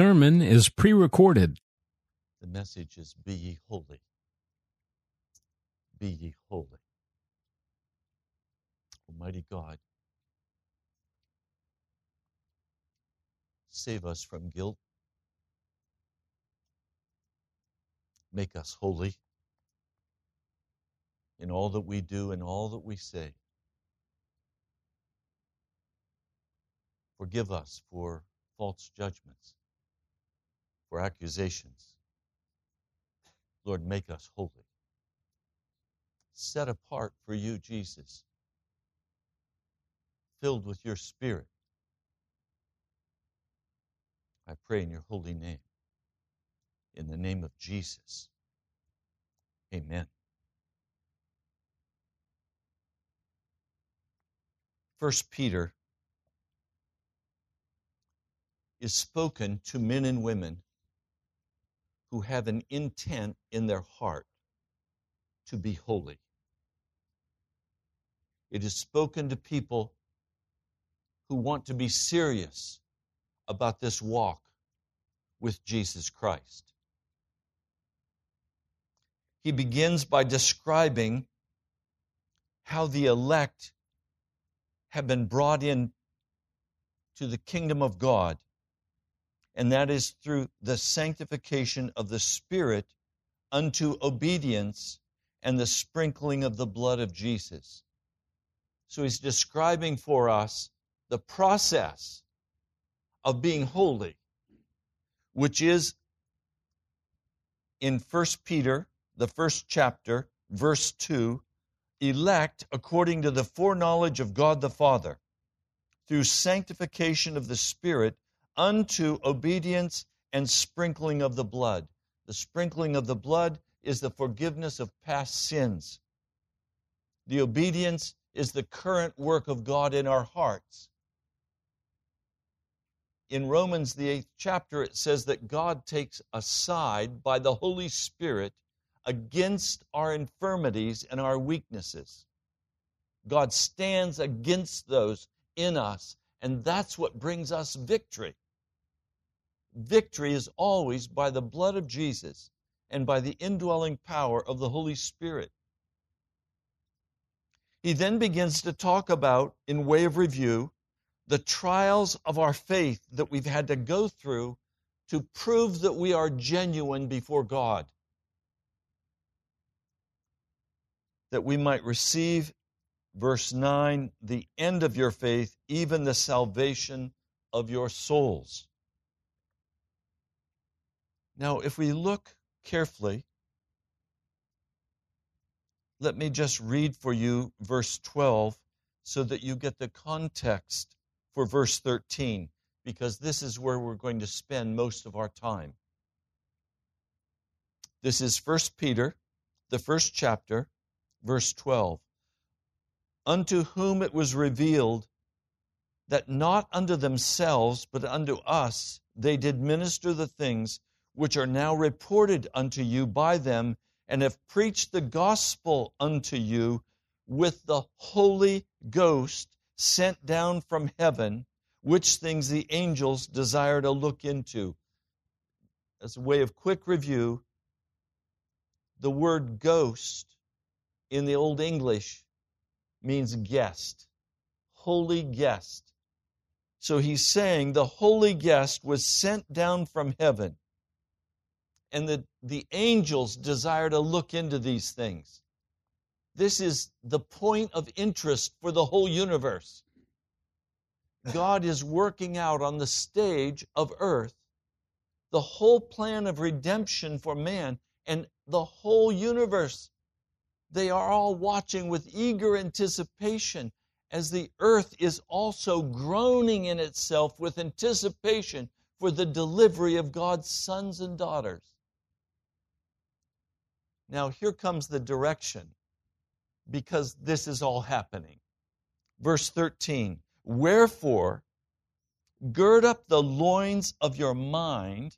sermon is pre recorded. The message is Be ye holy. Be ye holy. Almighty God, save us from guilt. Make us holy in all that we do and all that we say. Forgive us for false judgments, for accusations. Lord, make us holy. Set apart for you, Jesus, filled with your Spirit. I pray in your holy name. In the name of Jesus. Amen. First Peter is spoken to men and women who have an intent in their heart to be holy. It is spoken to people who want to be serious about this walk with Jesus Christ. He begins by describing how the elect have been brought in to the kingdom of God and that is through the sanctification of the Spirit unto obedience and the sprinkling of the blood of Jesus. So he's describing for us the process of being holy, which is in 1 Peter, the first chapter, verse 2 elect according to the foreknowledge of God the Father, through sanctification of the Spirit unto obedience and sprinkling of the blood. The sprinkling of the blood is the forgiveness of past sins. The obedience is the current work of God in our hearts. In Romans, the eighth chapter, it says that God takes a side by the Holy Spirit against our infirmities and our weaknesses. God stands against those in us. And that's what brings us victory. Victory is always by the blood of Jesus and by the indwelling power of the Holy Spirit. He then begins to talk about, in way of review, the trials of our faith that we've had to go through to prove that we are genuine before God. That we might receive, verse 9, the end of your faith, even the salvation of your souls. Now, if we look carefully, let me just read for you verse 12 so that you get the context for verse 13, because this is where we're going to spend most of our time. This is 1 Peter, the first chapter, verse 12. Unto whom it was revealed that not unto themselves, but unto us, they did minister the things which are now reported unto you by them, and have preached the gospel unto you with the Holy Ghost sent down from heaven, which things the angels desire to look into. As a way of quick review, the word ghost in the Old English means guest, holy guest. So he's saying the holy guest was sent down from heaven and the, the angels desire to look into these things. This is the point of interest for the whole universe. God is working out on the stage of earth the whole plan of redemption for man and the whole universe. They are all watching with eager anticipation as the earth is also groaning in itself with anticipation for the delivery of God's sons and daughters. Now, here comes the direction because this is all happening. Verse 13 Wherefore, gird up the loins of your mind,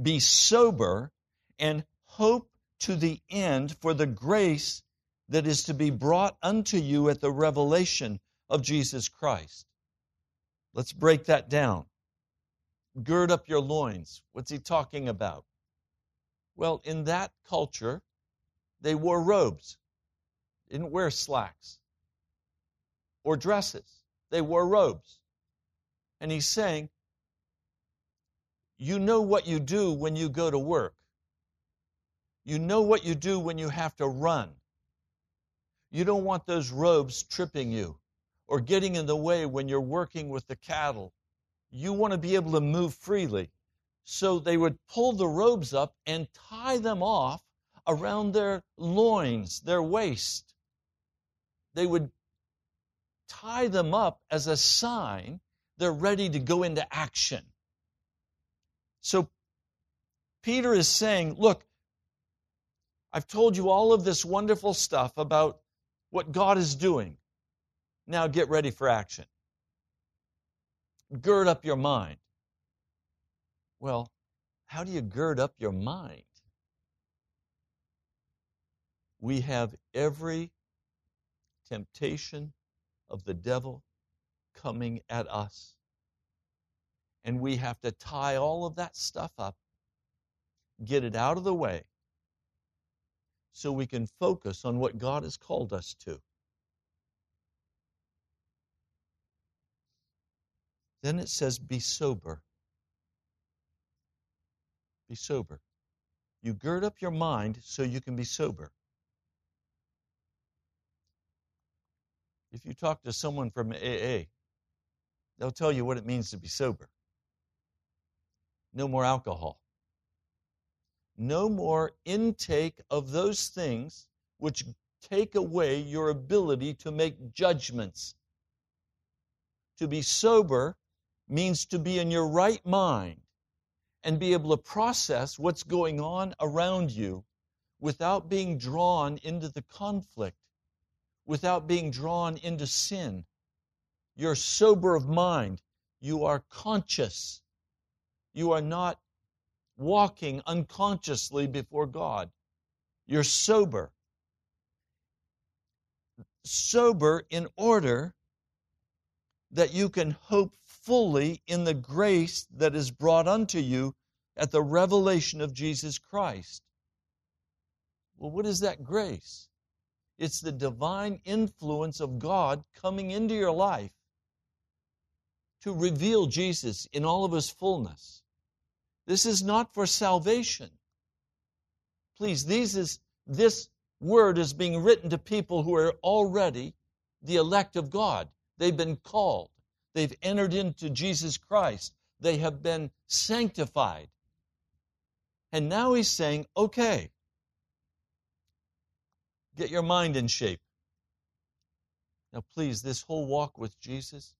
be sober, and hope to the end for the grace that is to be brought unto you at the revelation of Jesus Christ. Let's break that down. Gird up your loins. What's he talking about? Well, in that culture, they wore robes, didn't wear slacks or dresses. They wore robes. And he's saying, You know what you do when you go to work. You know what you do when you have to run. You don't want those robes tripping you or getting in the way when you're working with the cattle. You want to be able to move freely. So they would pull the robes up and tie them off around their loins, their waist. They would tie them up as a sign they're ready to go into action. So Peter is saying, Look, I've told you all of this wonderful stuff about what God is doing. Now get ready for action. Gird up your mind. Well, how do you gird up your mind? We have every temptation of the devil coming at us. And we have to tie all of that stuff up, get it out of the way, so we can focus on what God has called us to. Then it says, be sober. Be sober. You gird up your mind so you can be sober. If you talk to someone from AA, they'll tell you what it means to be sober. No more alcohol. No more intake of those things which take away your ability to make judgments. To be sober means to be in your right mind and be able to process what's going on around you without being drawn into the conflict without being drawn into sin. You're sober of mind. You are conscious. You are not walking unconsciously before God. You're sober. Sober in order that you can hope fully in the grace that is brought unto you at the revelation of Jesus Christ. Well, what is that grace? It's the divine influence of God coming into your life to reveal Jesus in all of his fullness. This is not for salvation. Please, is, this word is being written to people who are already the elect of God. They've been called. They've entered into Jesus Christ. They have been sanctified. And now he's saying, okay, get your mind in shape. Now, please, this whole walk with Jesus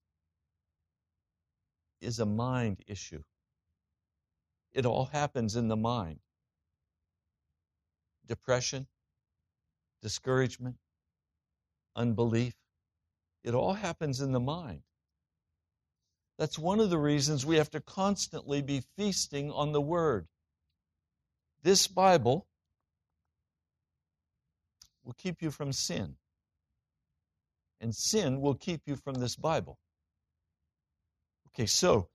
is a mind issue. It all happens in the mind. Depression, discouragement, unbelief, it all happens in the mind. That's one of the reasons we have to constantly be feasting on the Word. This Bible will keep you from sin, and sin will keep you from this Bible. Okay, so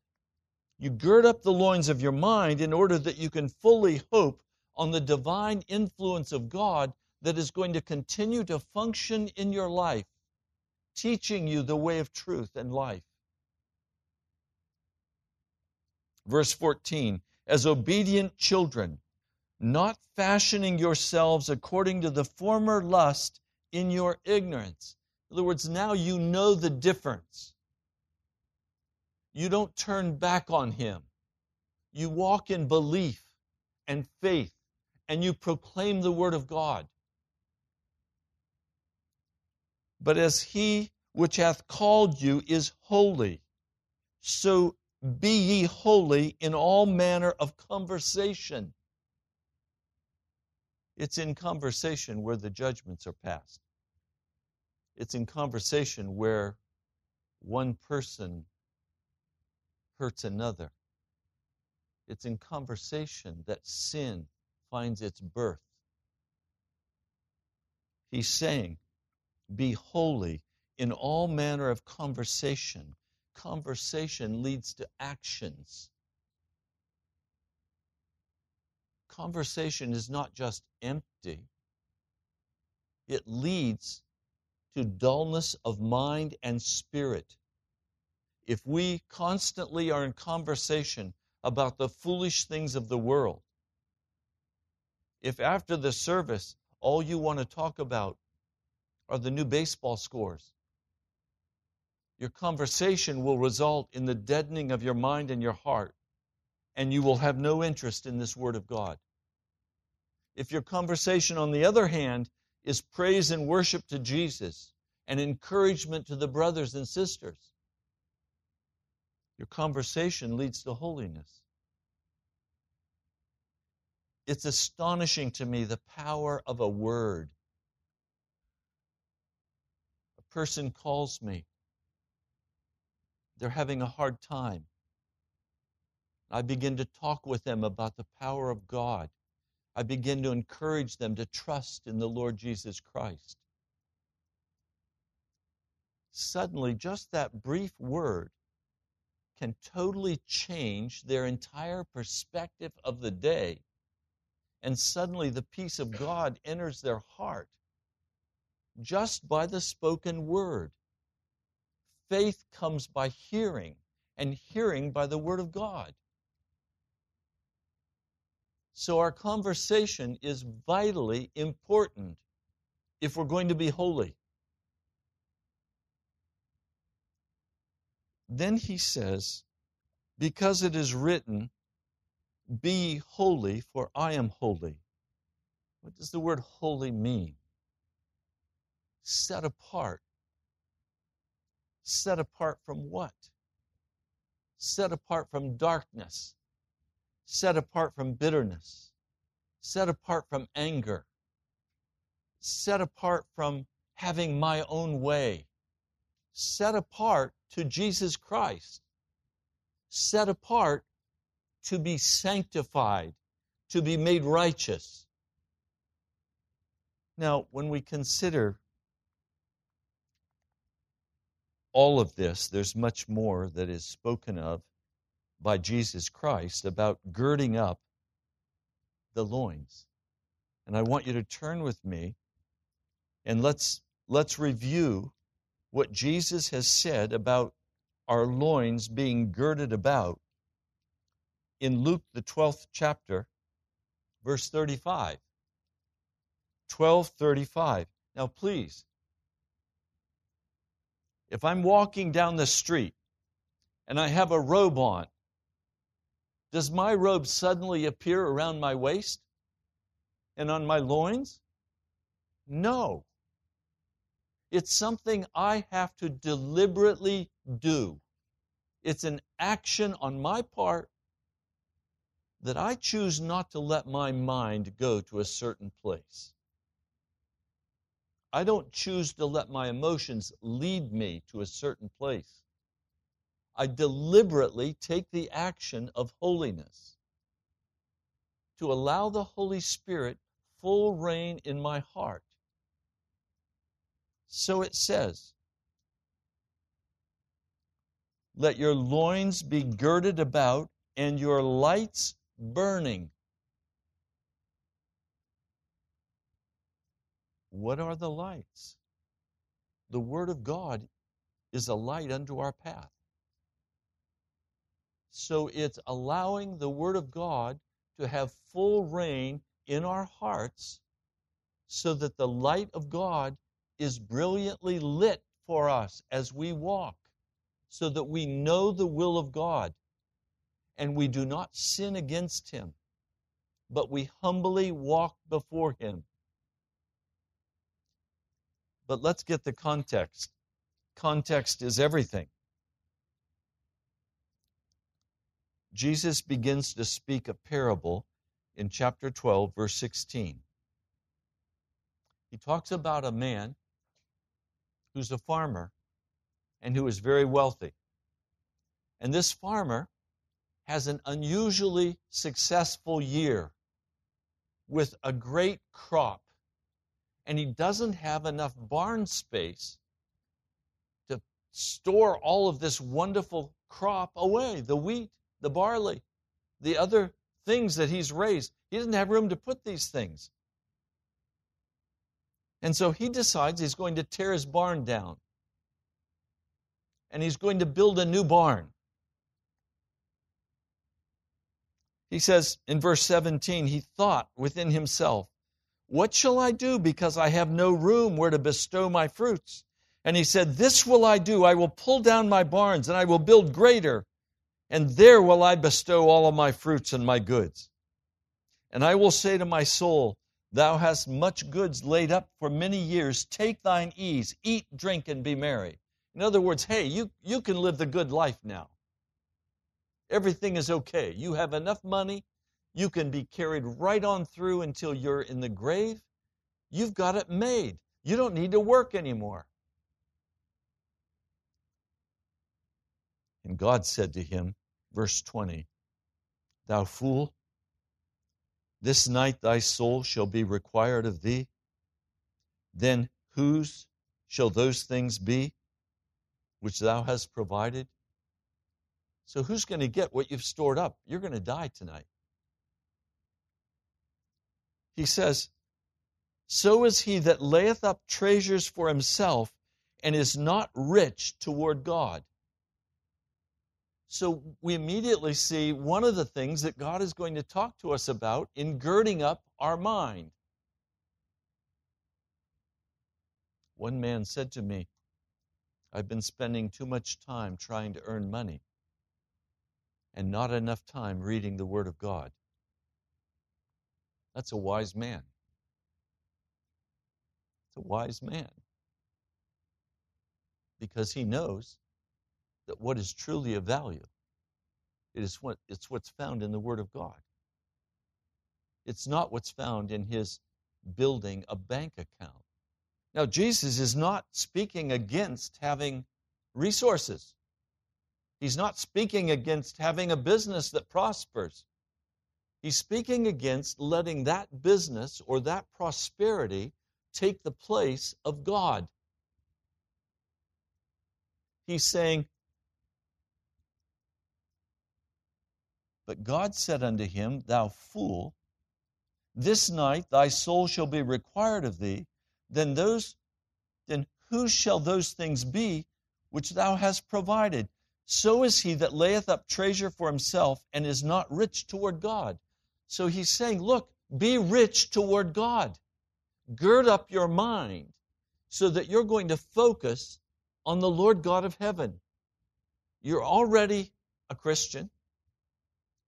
you gird up the loins of your mind in order that you can fully hope on the divine influence of God that is going to continue to function in your life, teaching you the way of truth and life. Verse 14 As obedient children, not fashioning yourselves according to the former lust in your ignorance. In other words, now you know the difference. You don't turn back on Him. You walk in belief and faith, and you proclaim the Word of God. But as He which hath called you is holy, so be ye holy in all manner of conversation. It's in conversation where the judgments are passed. It's in conversation where one person hurts another. It's in conversation that sin finds its birth. He's saying, Be holy in all manner of conversation. Conversation leads to actions. Conversation is not just empty, it leads to dullness of mind and spirit if we constantly are in conversation about the foolish things of the world, if after the service all you want to talk about are the new baseball scores, your conversation will result in the deadening of your mind and your heart, and you will have no interest in this Word of God. If your conversation, on the other hand, is praise and worship to Jesus and encouragement to the brothers and sisters, your conversation leads to holiness. It's astonishing to me the power of a word. A person calls me, they're having a hard time. I begin to talk with them about the power of God. I begin to encourage them to trust in the Lord Jesus Christ. Suddenly, just that brief word can totally change their entire perspective of the day. And suddenly the peace of God enters their heart just by the spoken word. Faith comes by hearing, and hearing by the word of God. So our conversation is vitally important if we're going to be holy. Then he says, Because it is written, Be holy, for I am holy. What does the word holy mean? Set apart. Set apart from what? Set apart from darkness. Set apart from bitterness. Set apart from anger. Set apart from having my own way set apart to Jesus Christ, set apart to be sanctified, to be made righteous. Now, when we consider all of this, there's much more that is spoken of by Jesus Christ about girding up the loins. And I want you to turn with me and let's let's review what Jesus has said about our loins being girded about in Luke the 12th chapter verse 35 1235 now please if I'm walking down the street and I have a robe on does my robe suddenly appear around my waist and on my loins? No. It's something I have to deliberately do. It's an action on my part that I choose not to let my mind go to a certain place. I don't choose to let my emotions lead me to a certain place. I deliberately take the action of holiness to allow the Holy Spirit full reign in my heart. So it says, Let your loins be girded about and your lights burning. What are the lights? The Word of God is a light unto our path. So it's allowing the Word of God to have full reign in our hearts so that the light of God is brilliantly lit for us as we walk, so that we know the will of God and we do not sin against Him, but we humbly walk before Him. But let's get the context. Context is everything. Jesus begins to speak a parable in chapter 12, verse 16. He talks about a man who's a farmer and who is very wealthy. And this farmer has an unusually successful year with a great crop. And he doesn't have enough barn space to store all of this wonderful crop away the wheat, the barley, the other things that he's raised. He doesn't have room to put these things. And so he decides he's going to tear his barn down. And he's going to build a new barn. He says in verse 17, he thought within himself, What shall I do because I have no room where to bestow my fruits? And he said, This will I do. I will pull down my barns and I will build greater and there will I bestow all of my fruits and my goods. And I will say to my soul, Thou hast much goods laid up for many years. Take thine ease, eat, drink, and be merry. In other words, hey, you, you can live the good life now. Everything is okay. You have enough money. You can be carried right on through until you're in the grave. You've got it made. You don't need to work anymore. And God said to him, verse 20, Thou fool, this night thy soul shall be required of thee. Then whose shall those things be which thou hast provided? So who's going to get what you've stored up? You're going to die tonight. He says, So is he that layeth up treasures for himself and is not rich toward God. So we immediately see one of the things that God is going to talk to us about in girding up our mind. One man said to me, I've been spending too much time trying to earn money and not enough time reading the Word of God. That's a wise man. It's a wise man. Because he knows that what is truly of value it is what it's what's found in the Word of God. It's not what's found in his building a bank account. Now, Jesus is not speaking against having resources. He's not speaking against having a business that prospers. He's speaking against letting that business or that prosperity take the place of God. he's saying, But God said unto him, Thou fool, this night thy soul shall be required of thee, then those then whose shall those things be which thou hast provided? So is he that layeth up treasure for himself and is not rich toward God. So he's saying, Look, be rich toward God. Gird up your mind so that you're going to focus on the Lord God of heaven. You're already a Christian.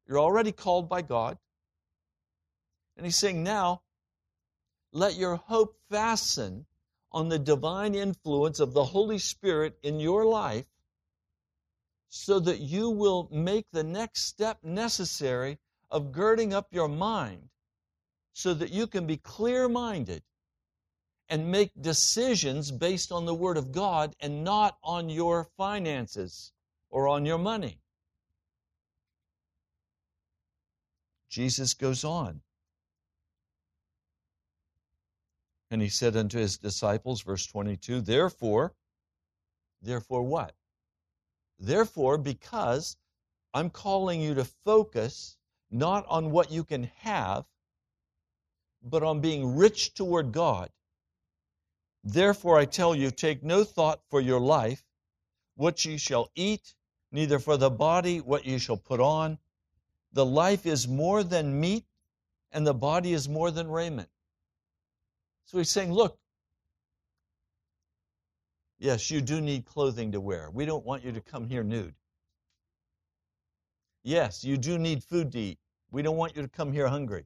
You're already called by God. And he's saying, now, let your hope fasten on the divine influence of the Holy Spirit in your life so that you will make the next step necessary of girding up your mind so that you can be clear minded and make decisions based on the Word of God and not on your finances or on your money. Jesus goes on. And he said unto his disciples, verse 22, Therefore, therefore what? Therefore, because I'm calling you to focus not on what you can have, but on being rich toward God. Therefore, I tell you, take no thought for your life, what ye shall eat, neither for the body what ye shall put on. The life is more than meat, and the body is more than raiment. So he's saying, look, yes, you do need clothing to wear. We don't want you to come here nude. Yes, you do need food to eat. We don't want you to come here hungry.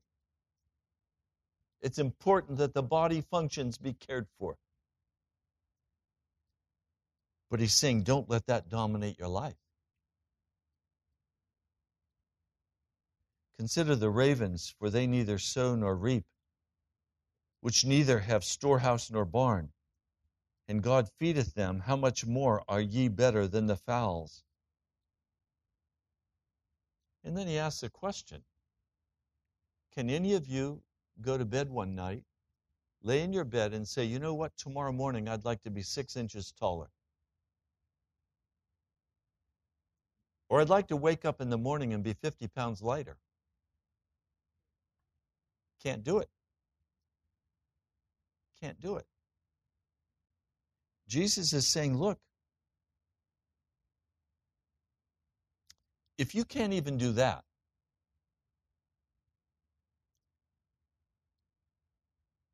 It's important that the body functions be cared for. But he's saying, don't let that dominate your life. Consider the ravens, for they neither sow nor reap, which neither have storehouse nor barn, and God feedeth them. How much more are ye better than the fowls? And then he asks a question Can any of you go to bed one night, lay in your bed, and say, You know what? Tomorrow morning I'd like to be six inches taller. Or I'd like to wake up in the morning and be 50 pounds lighter. Can't do it. Can't do it. Jesus is saying, look, if you can't even do that,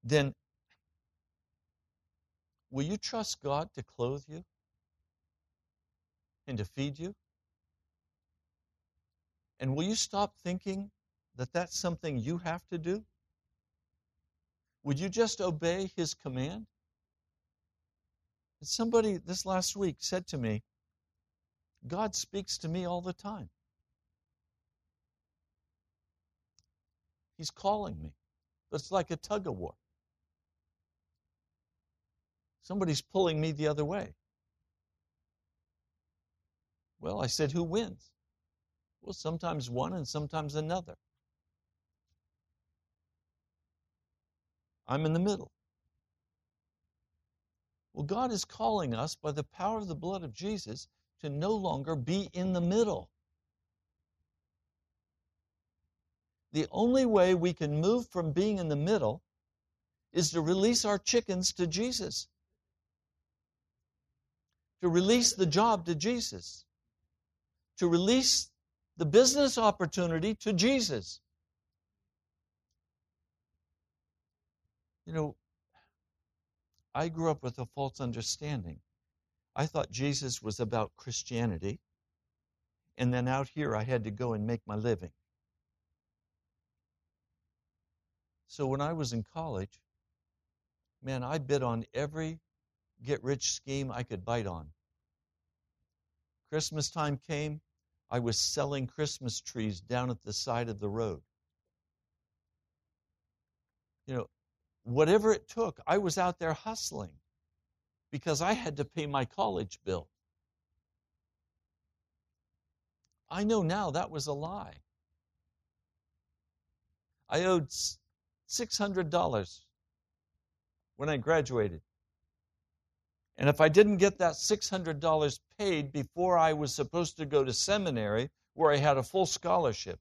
then will you trust God to clothe you and to feed you? And will you stop thinking that that's something you have to do? Would you just obey his command? Somebody this last week said to me, God speaks to me all the time. He's calling me. but It's like a tug of war. Somebody's pulling me the other way. Well, I said, who wins? Well, sometimes one and sometimes another. I'm in the middle. Well, God is calling us by the power of the blood of Jesus to no longer be in the middle. The only way we can move from being in the middle is to release our chickens to Jesus, to release the job to Jesus, to release the business opportunity to Jesus. You know, I grew up with a false understanding. I thought Jesus was about Christianity, and then out here I had to go and make my living. So when I was in college, man, I bid on every get rich scheme I could bite on. Christmas time came, I was selling Christmas trees down at the side of the road. You know, whatever it took, I was out there hustling because I had to pay my college bill. I know now that was a lie. I owed $600 when I graduated. And if I didn't get that $600 paid before I was supposed to go to seminary, where I had a full scholarship,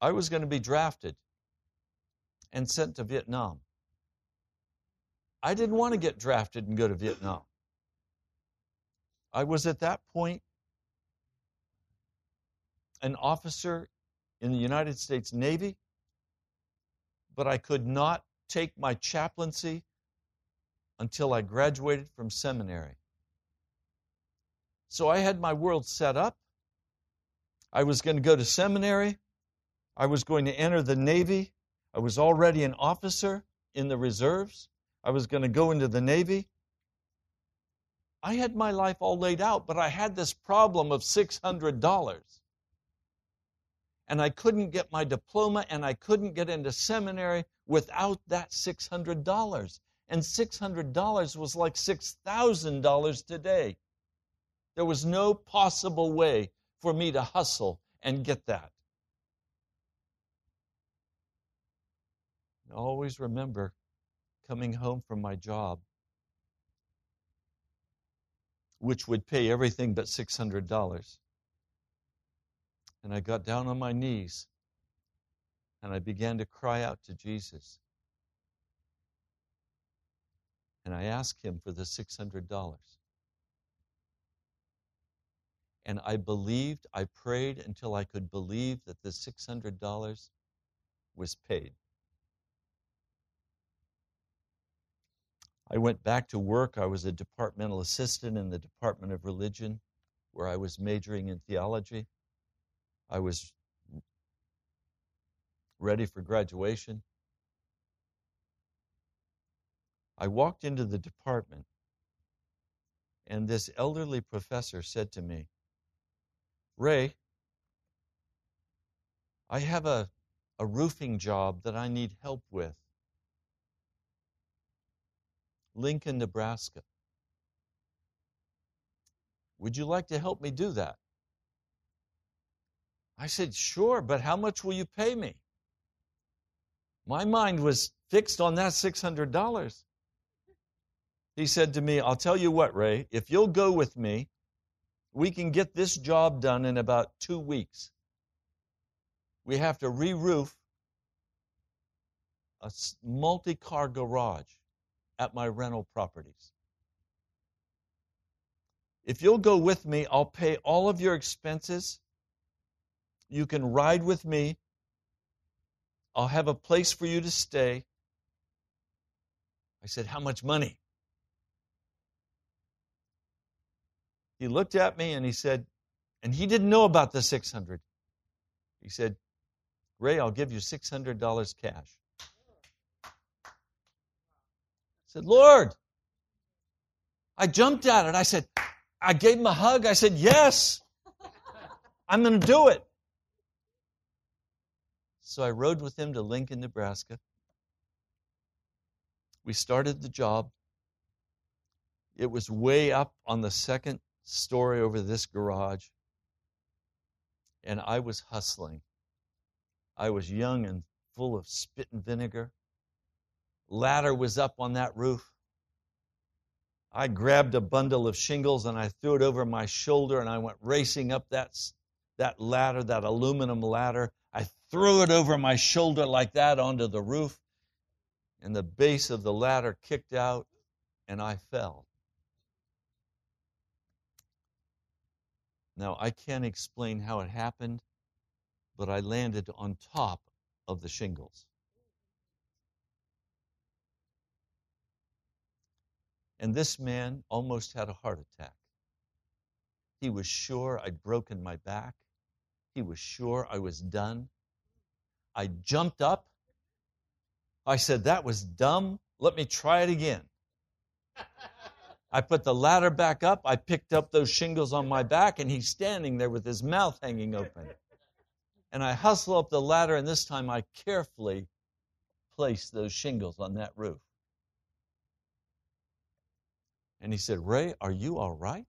I was going to be drafted and sent to Vietnam. I didn't want to get drafted and go to Vietnam. I was at that point an officer in the United States Navy, but I could not take my chaplaincy until I graduated from seminary. So I had my world set up. I was going to go to seminary. I was going to enter the Navy. I was already an officer in the reserves. I was going to go into the Navy. I had my life all laid out, but I had this problem of $600. And I couldn't get my diploma and I couldn't get into seminary without that $600 and $600 was like $6,000 today. There was no possible way for me to hustle and get that. I always remember coming home from my job, which would pay everything but $600. And I got down on my knees and I began to cry out to Jesus and I asked him for the $600. And I believed, I prayed until I could believe that the $600 was paid. I went back to work. I was a departmental assistant in the Department of Religion, where I was majoring in theology. I was ready for graduation. I walked into the department, and this elderly professor said to me, Ray, I have a, a roofing job that I need help with. Lincoln, Nebraska. Would you like to help me do that? I said, Sure, but how much will you pay me? My mind was fixed on that $600 he said to me, I'll tell you what, Ray, if you'll go with me, we can get this job done in about two weeks. We have to re roof a multi car garage at my rental properties. If you'll go with me, I'll pay all of your expenses. You can ride with me. I'll have a place for you to stay. I said, How much money? he looked at me and he said, and he didn't know about the 600. He said, Ray, I'll give you $600 cash. Said, Lord, I jumped at it. I said, I gave him a hug. I said, Yes, I'm going to do it. So I rode with him to Lincoln, Nebraska. We started the job. It was way up on the second story over this garage. And I was hustling. I was young and full of spit and vinegar. Ladder was up on that roof. I grabbed a bundle of shingles and I threw it over my shoulder and I went racing up that, that ladder, that aluminum ladder. I threw it over my shoulder like that onto the roof, and the base of the ladder kicked out and I fell. Now, I can't explain how it happened, but I landed on top of the shingles. And this man almost had a heart attack. He was sure I'd broken my back. He was sure I was done. I jumped up. I said, That was dumb. Let me try it again. I put the ladder back up. I picked up those shingles on my back, and he's standing there with his mouth hanging open. And I hustle up the ladder, and this time I carefully place those shingles on that roof. And he said, Ray, are you all right?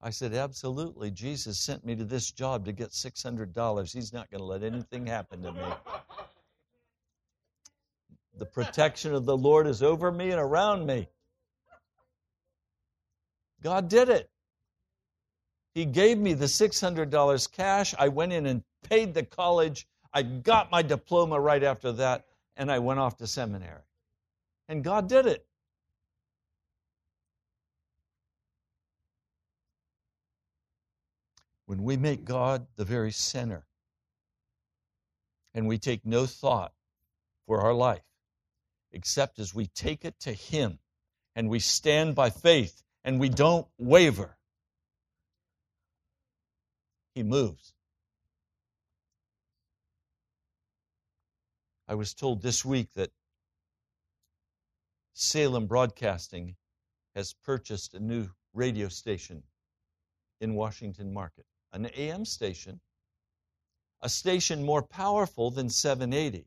I said, Absolutely. Jesus sent me to this job to get $600. He's not going to let anything happen to me. The protection of the Lord is over me and around me. God did it. He gave me the $600 cash. I went in and paid the college. I got my diploma right after that, and I went off to seminary. And God did it. When we make God the very center and we take no thought for our life except as we take it to Him and we stand by faith and we don't waver, He moves. I was told this week that Salem Broadcasting has purchased a new radio station in Washington Market, an AM station, a station more powerful than 780.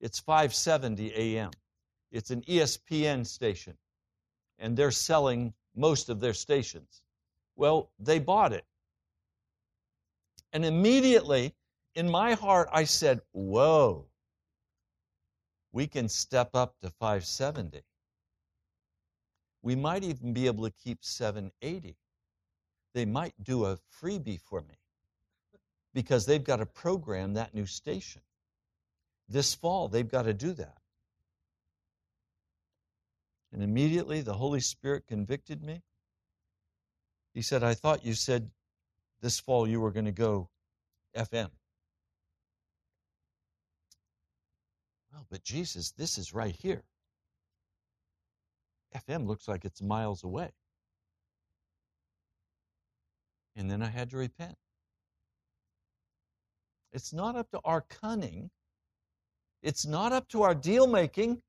It's 570 AM. It's an ESPN station, and they're selling most of their stations. Well, they bought it. And immediately in my heart, I said, Whoa, we can step up to 570. We might even be able to keep 780. They might do a freebie for me because they've got to program that new station. This fall, they've got to do that. And immediately the Holy Spirit convicted me. He said, I thought you said this fall you were going to go FM. Well, but Jesus, this is right here. FM looks like it's miles away. And then I had to repent. It's not up to our cunning. It's not up to our deal making.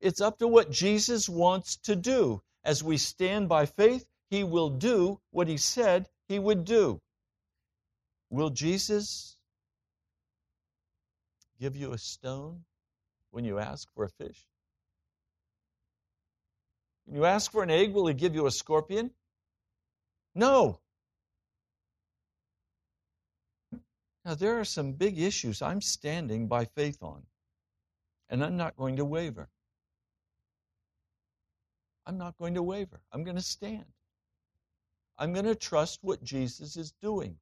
It's up to what Jesus wants to do. As we stand by faith, he will do what he said he would do. Will Jesus give you a stone when you ask for a fish? When you ask for an egg, will he give you a scorpion? No. Now, there are some big issues I'm standing by faith on, and I'm not going to waver. I'm not going to waver. I'm going to stand. I'm going to trust what Jesus is doing.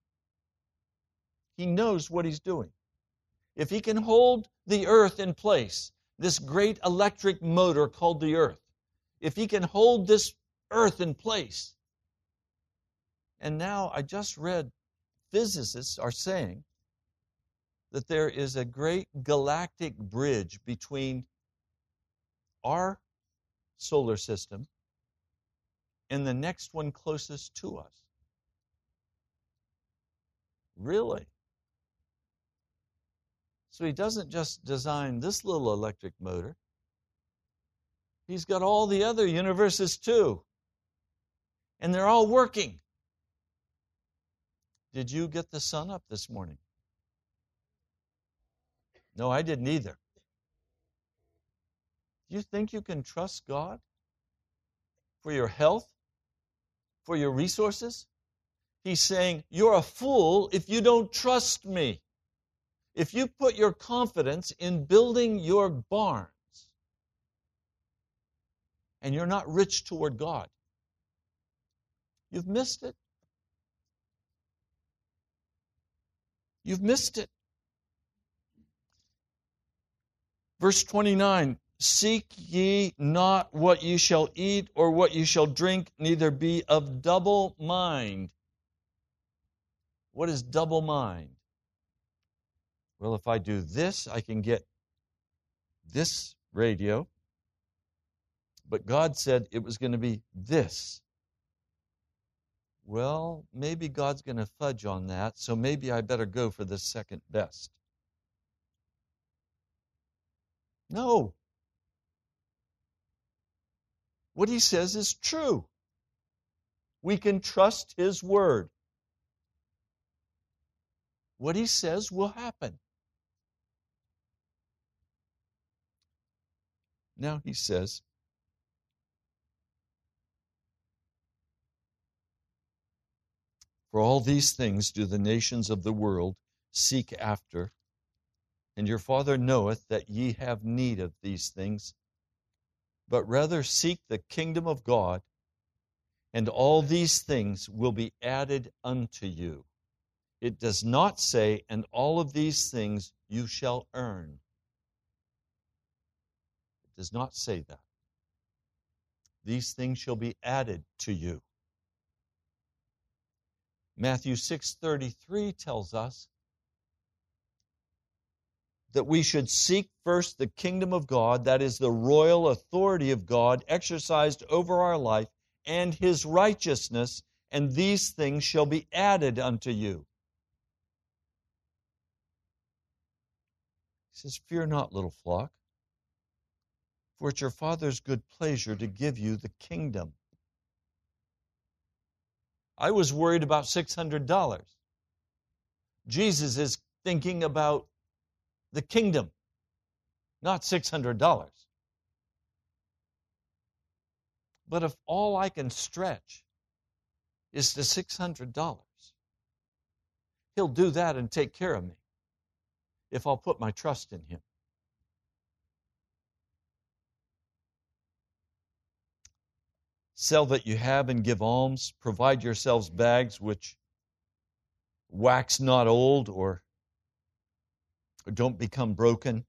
He knows what he's doing. If he can hold the earth in place, this great electric motor called the earth, if he can hold this earth in place, and now I just read physicists are saying that there is a great galactic bridge between our solar system and the next one closest to us. Really? So he doesn't just design this little electric motor, he's got all the other universes too. And they're all working. Did you get the sun up this morning? No, I didn't either. Do you think you can trust God for your health, for your resources? He's saying, You're a fool if you don't trust me. If you put your confidence in building your barns and you're not rich toward God, you've missed it. You've missed it. Verse 29 Seek ye not what ye shall eat or what ye shall drink, neither be of double mind. What is double mind? Well, if I do this, I can get this radio. But God said it was going to be this. Well, maybe God's going to fudge on that, so maybe I better go for the second best. No. What he says is true. We can trust his word. What he says will happen. Now he says, For all these things do the nations of the world seek after, And your Father knoweth that ye have need of these things. But rather seek the kingdom of God, and all these things will be added unto you. It does not say, and all of these things you shall earn. It does not say that. These things shall be added to you. Matthew 6:33 tells us that we should seek first the kingdom of God, that is the royal authority of God exercised over our life, and his righteousness, and these things shall be added unto you. He says, Fear not, little flock, for it's your Father's good pleasure to give you the kingdom. I was worried about $600. Jesus is thinking about the kingdom, not $600. But if all I can stretch is to $600, He'll do that and take care of me if I'll put my trust in Him. Sell that you have and give alms. Provide yourselves bags which wax not old or don't become broken.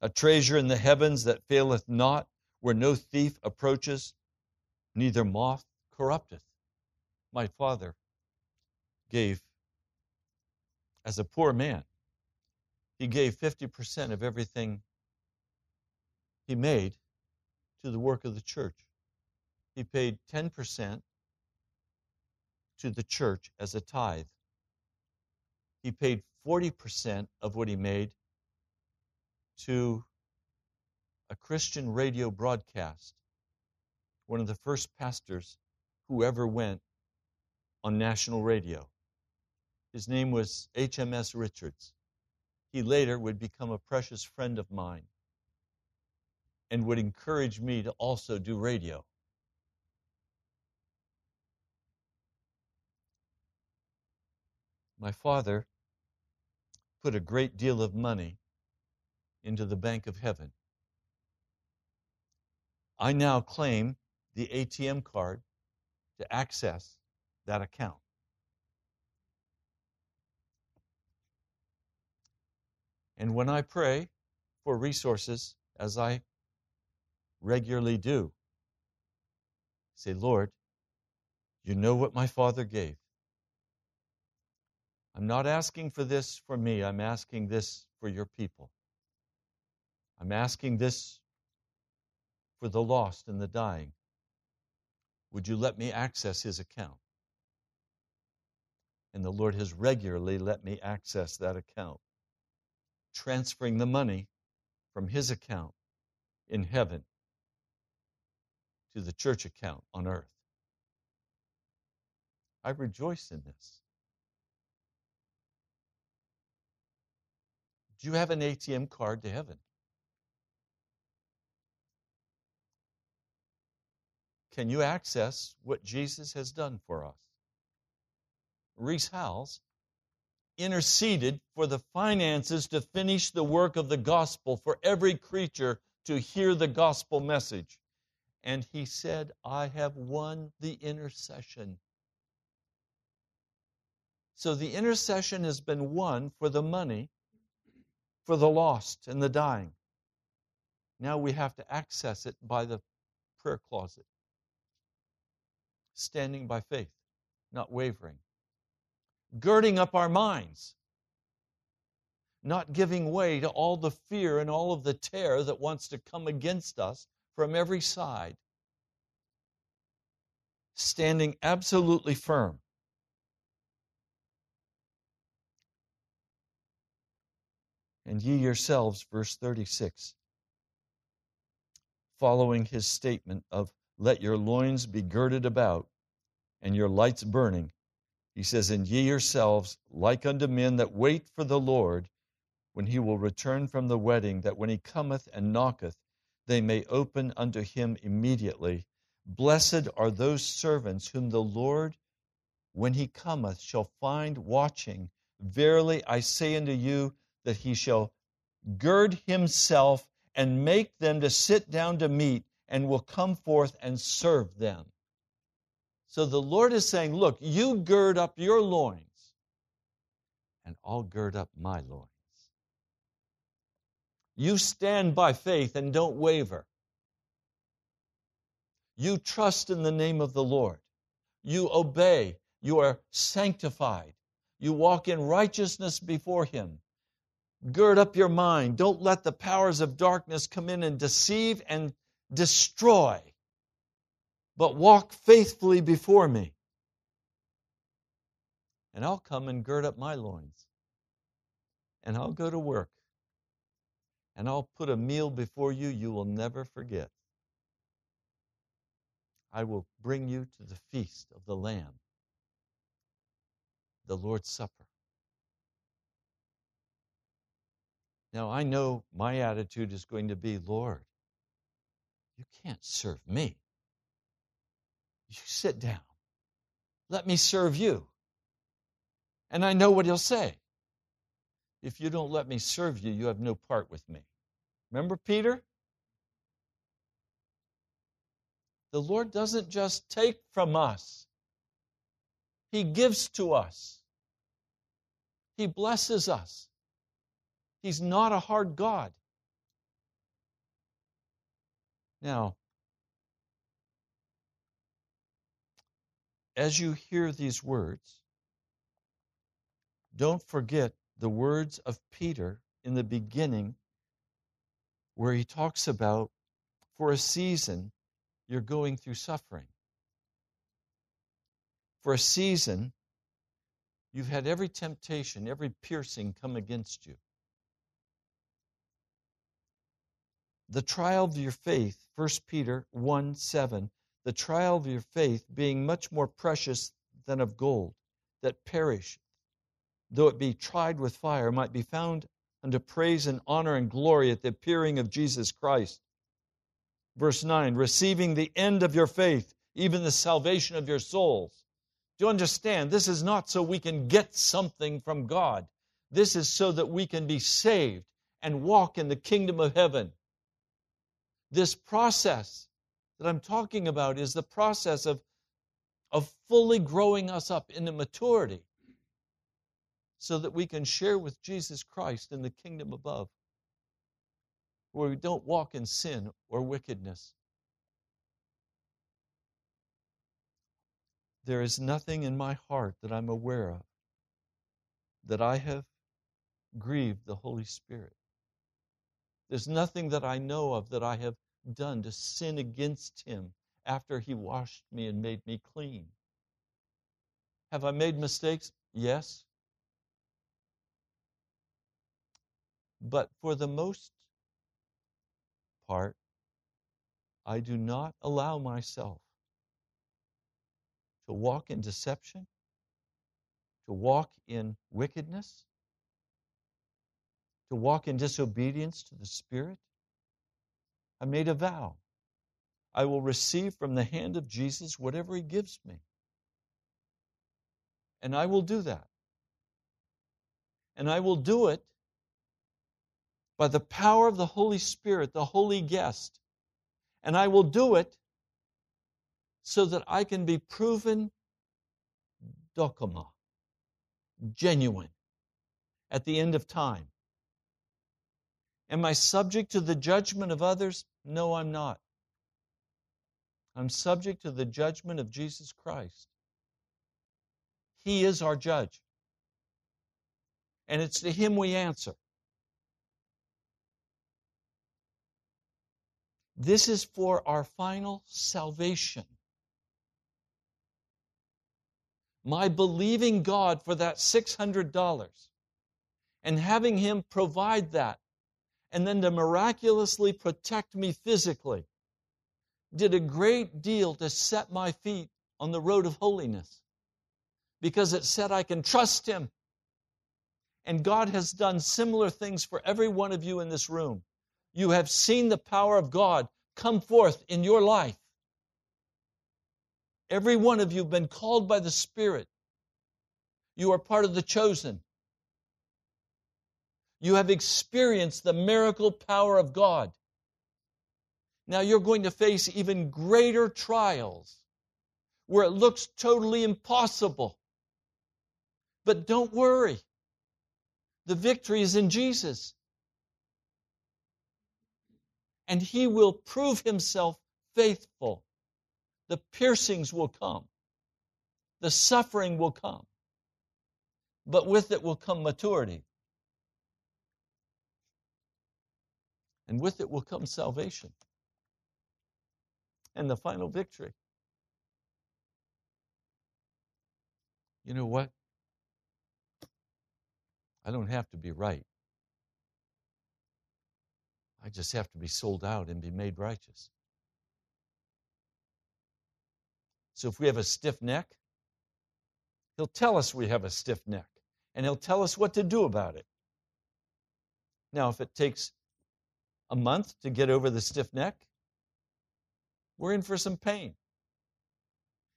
A treasure in the heavens that faileth not, where no thief approaches, neither moth corrupteth. My father gave as a poor man. He gave 50% of everything he made to the work of the church. He paid 10% to the church as a tithe. He paid 40% of what he made to a Christian radio broadcast, one of the first pastors who ever went on national radio. His name was HMS Richards. He later would become a precious friend of mine and would encourage me to also do radio. My father put a great deal of money into the bank of heaven. I now claim the ATM card to access that account. And when I pray for resources, as I regularly do, say, Lord, you know what my father gave. I'm not asking for this for me, I'm asking this for your people. I'm asking this for the lost and the dying. Would you let me access his account? And the Lord has regularly let me access that account, transferring the money from his account in heaven to the church account on earth. I rejoice in this. Do you have an ATM card to heaven? Can you access what Jesus has done for us? Rees Howells interceded for the finances to finish the work of the gospel for every creature to hear the gospel message. And he said, I have won the intercession. So the intercession has been won for the money for the lost and the dying. Now we have to access it by the prayer closet. Standing by faith, not wavering. Girding up our minds, not giving way to all the fear and all of the terror that wants to come against us from every side. Standing absolutely firm. And ye yourselves, verse 36, following his statement of, Let your loins be girded about and your lights burning. He says, And ye yourselves, like unto men that wait for the Lord, when he will return from the wedding, that when he cometh and knocketh, they may open unto him immediately. Blessed are those servants whom the Lord, when he cometh, shall find watching. Verily I say unto you, that he shall gird himself and make them to sit down to meat, and will come forth and serve them. So the Lord is saying, Look, you gird up your loins, and I'll gird up my loins. You stand by faith and don't waver. You trust in the name of the Lord. You obey. You are sanctified. You walk in righteousness before Him. Gird up your mind. Don't let the powers of darkness come in and deceive and destroy, but walk faithfully before me. And I'll come and gird up my loins. And I'll go to work. And I'll put a meal before you you will never forget. I will bring you to the feast of the Lamb, the Lord's Supper. Now, I know my attitude is going to be Lord, you can't serve me. You sit down. Let me serve you. And I know what he'll say. If you don't let me serve you, you have no part with me. Remember Peter? The Lord doesn't just take from us, He gives to us, He blesses us. He's not a hard God. Now, as you hear these words, don't forget the words of Peter in the beginning, where he talks about for a season you're going through suffering. For a season, you've had every temptation, every piercing come against you. The trial of your faith, 1 Peter 1 7, the trial of your faith being much more precious than of gold that perish, though it be tried with fire, might be found unto praise and honor and glory at the appearing of Jesus Christ Verse 9, receiving the end of your faith, even the salvation of your souls. Do you understand? This is not so we can get something from God. This is so that we can be saved and walk in the kingdom of heaven. This process that I'm talking about is the process of, of fully growing us up into maturity so that we can share with Jesus Christ in the kingdom above where we don't walk in sin or wickedness. There is nothing in my heart that I'm aware of that I have grieved the Holy Spirit. There's nothing that I know of that I have done to sin against Him after He washed me and made me clean. Have I made mistakes? Yes. But for the most part, I do not allow myself to walk in deception, to walk in wickedness, to walk in disobedience to the Spirit. I made a vow. I will receive from the hand of Jesus whatever He gives me. And I will do that. And I will do it by the power of the Holy Spirit, the holy guest. And I will do it so that I can be proven dokima, genuine, at the end of time. Am I subject to the judgment of others? No, I'm not. I'm subject to the judgment of Jesus Christ. He is our judge. And it's to Him we answer. This is for our final salvation. My believing God for that $600 and having Him provide that and then to miraculously protect me physically did a great deal to set my feet on the road of holiness because it said I can trust Him. And God has done similar things for every one of you in this room you have seen the power of God come forth in your life. Every one of you have been called by the Spirit. You are part of the chosen. You have experienced the miracle power of God. Now you're going to face even greater trials where it looks totally impossible. But don't worry. The victory is in Jesus. And he will prove himself faithful. The piercings will come, the suffering will come, but with it will come maturity. And with it will come salvation and the final victory. You know what? I don't have to be right. I just have to be sold out and be made righteous. So if we have a stiff neck, he'll tell us we have a stiff neck and he'll tell us what to do about it. Now, if it takes a month to get over the stiff neck, we're in for some pain.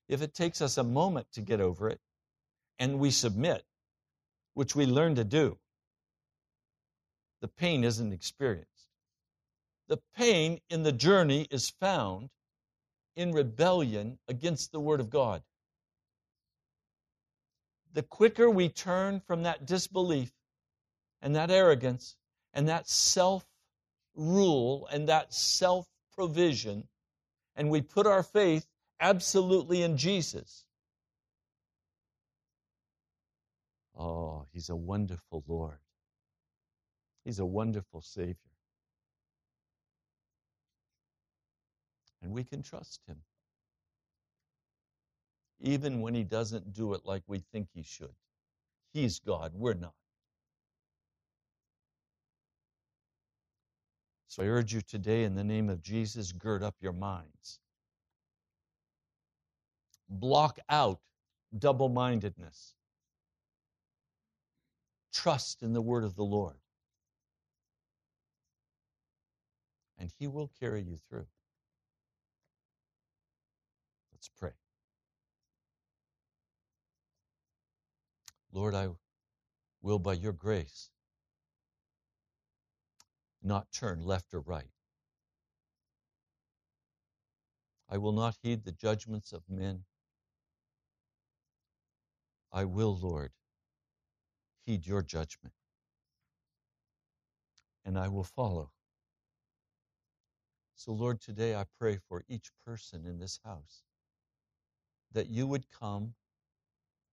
If it takes us a moment to get over it and we submit, which we learn to do, the pain isn't experienced. The pain in the journey is found in rebellion against the Word of God. The quicker we turn from that disbelief and that arrogance and that self rule and that self provision, and we put our faith absolutely in Jesus. Oh, He's a wonderful Lord. He's a wonderful Savior. And we can trust Him. Even when He doesn't do it like we think He should. He's God, we're not. So I urge you today, in the name of Jesus, gird up your minds. Block out double mindedness. Trust in the word of the Lord. And He will carry you through. Let's pray. Lord, I will, by your grace, not turn left or right. I will not heed the judgments of men. I will, Lord, heed your judgment. And I will follow. So, Lord, today I pray for each person in this house that you would come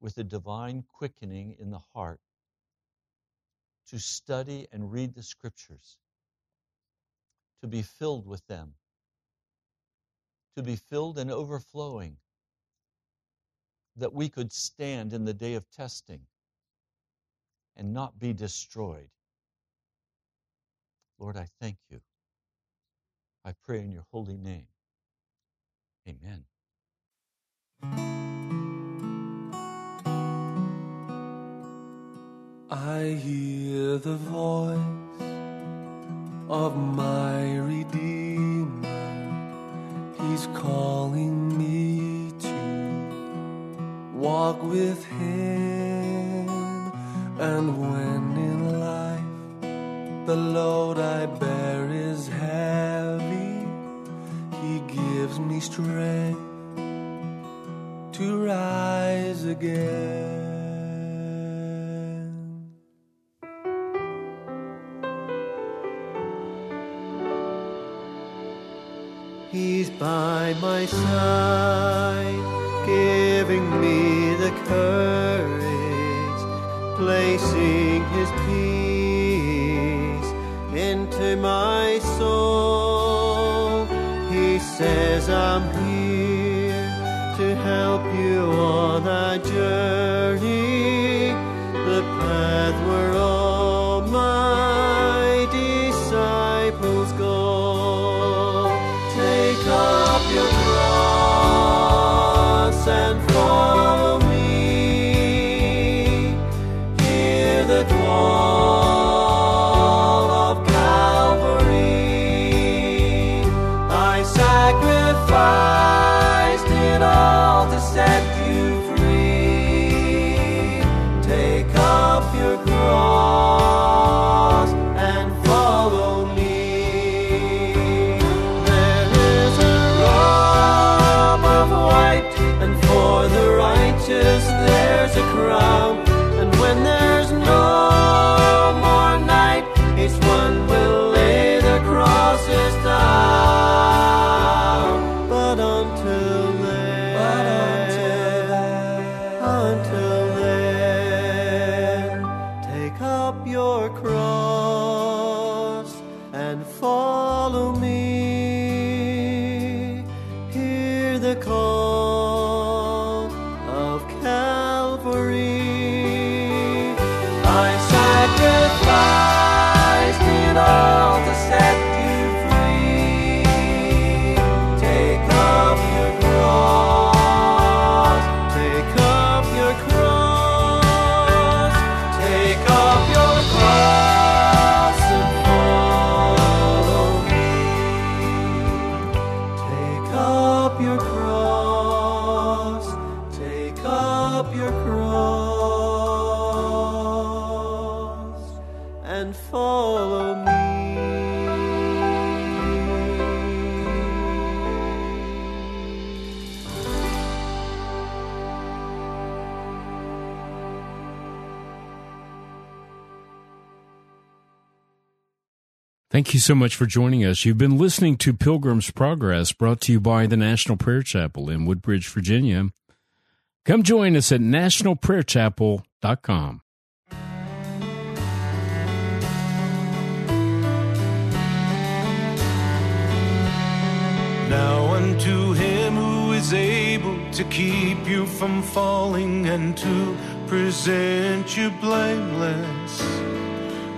with a divine quickening in the heart to study and read the scriptures to be filled with them, to be filled and overflowing, that we could stand in the day of testing and not be destroyed. Lord, I thank you. I pray in your holy name. Amen. I hear the voice of my Redeemer. He's calling me to walk with Him. And when in life the load I bear is heavy, He gives me strength to rise again. By my as a crown. So much for joining us. You've been listening to Pilgrim's Progress, brought to you by the National Prayer Chapel in Woodbridge, Virginia. Come join us at nationalprayerchapel.com. Now unto him who is able to keep you from falling and to present you blameless